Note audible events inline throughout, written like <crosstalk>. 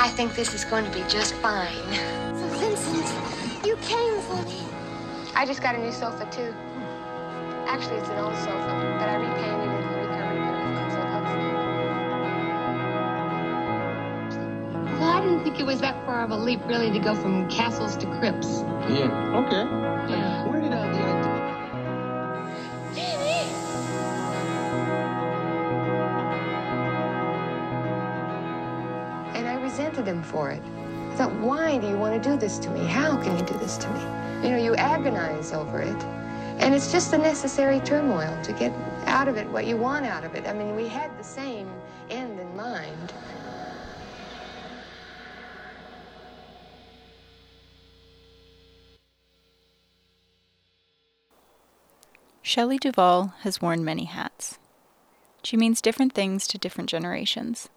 There. I think this is going to be just fine. So Vincent, you came for me. I just got a new sofa, too. Actually, it's an old sofa, but I repainted it and recovered it so it looks Well, I didn't think it was that far of a leap, really, to go from castles to crypts. Yeah. Okay. Yeah. Resented him for it. I thought, why do you want to do this to me? How can you do this to me? You know, you agonize over it. And it's just the necessary turmoil to get out of it what you want out of it. I mean, we had the same end in mind. Shelley Duvall has worn many hats. She means different things to different generations.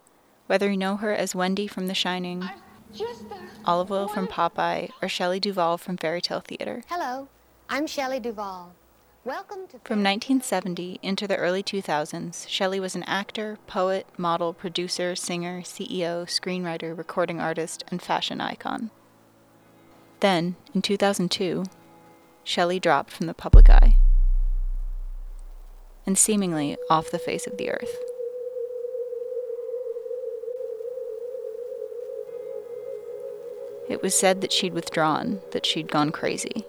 Whether you know her as Wendy from The Shining, Olive Oyl from Popeye, or Shelley Duvall from Faerie Tale Theatre. Hello, I'm Shelley Duvall. Welcome to From 1970 into the early 2000s, Shelley was an actor, poet, model, producer, singer, CEO, screenwriter, recording artist, and fashion icon. Then, in 2002, Shelley dropped from the public eye and seemingly off the face of the earth. It was said that she'd withdrawn, that she'd gone crazy.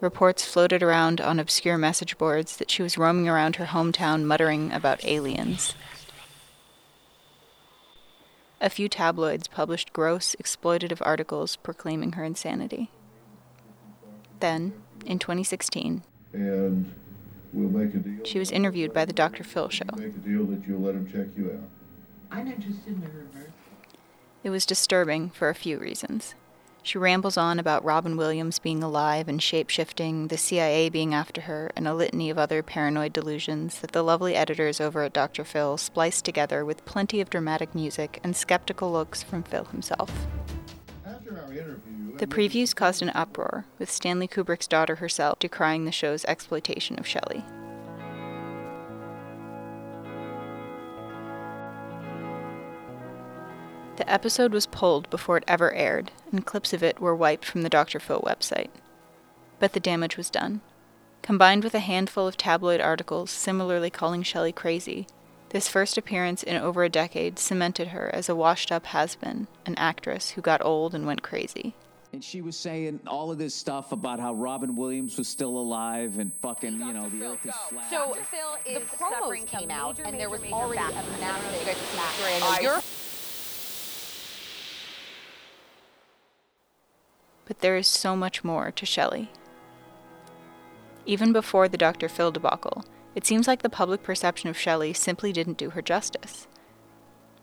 Reports floated around on obscure message boards that she was roaming around her hometown muttering about aliens. A few tabloids published gross, exploitative articles proclaiming her insanity. Then, in 2016, and we'll make a deal. she was interviewed by the Dr. Phil show. Make a deal that you'll let him check you out. I'm interested in the reverse. It was disturbing for a few reasons. She rambles on about Robin Williams being alive and shape shifting, the CIA being after her, and a litany of other paranoid delusions that the lovely editors over at Dr. Phil spliced together with plenty of dramatic music and skeptical looks from Phil himself. After our interview, The previews caused an uproar, with Stanley Kubrick's daughter herself decrying the show's exploitation of Shelley. The episode was pulled before it ever aired, and clips of it were wiped from the Dr. Phil website. But the damage was done. Combined with a handful of tabloid articles similarly calling Shelley crazy, this first appearance in over a decade cemented her as a washed up has been, an actress who got old and went crazy. And she was saying all of this stuff about how Robin Williams was still alive and fucking, you know, the earth is flat. So Phil the promos came out, major, and there was major, already major a backlash. massive You guys have seen story. I know I- you're But there is so much more to Shelley. Even before the Dr. Phil debacle, it seems like the public perception of Shelley simply didn't do her justice.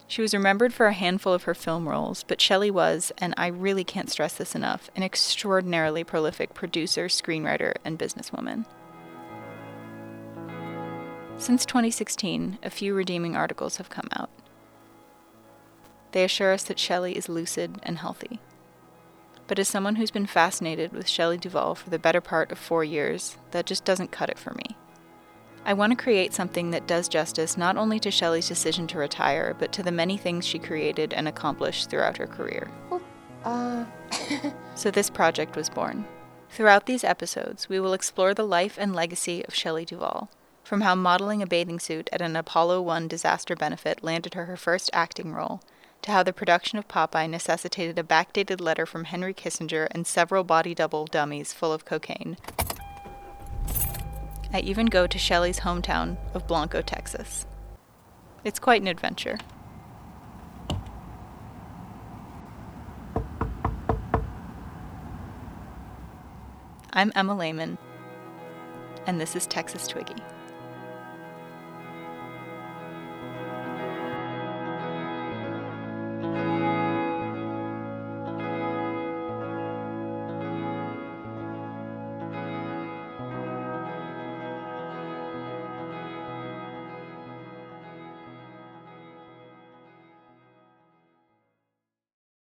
She was remembered for a handful of her film roles, but Shelley was, and I really can't stress this enough, an extraordinarily prolific producer, screenwriter, and businesswoman. Since 2016, a few redeeming articles have come out. They assure us that Shelley is lucid and healthy. But as someone who's been fascinated with Shelley Duvall for the better part of four years, that just doesn't cut it for me. I want to create something that does justice not only to Shelley's decision to retire, but to the many things she created and accomplished throughout her career. Uh, <laughs> So this project was born. Throughout these episodes, we will explore the life and legacy of Shelley Duvall, from how modeling a bathing suit at an Apollo 1 disaster benefit landed her her first acting role, to how the production of Popeye necessitated a backdated letter from Henry Kissinger and several body double dummies full of cocaine. I even go to Shelley's hometown of Blanco, Texas. It's quite an adventure. I'm Emma Lehman, and this is Texas Twiggy.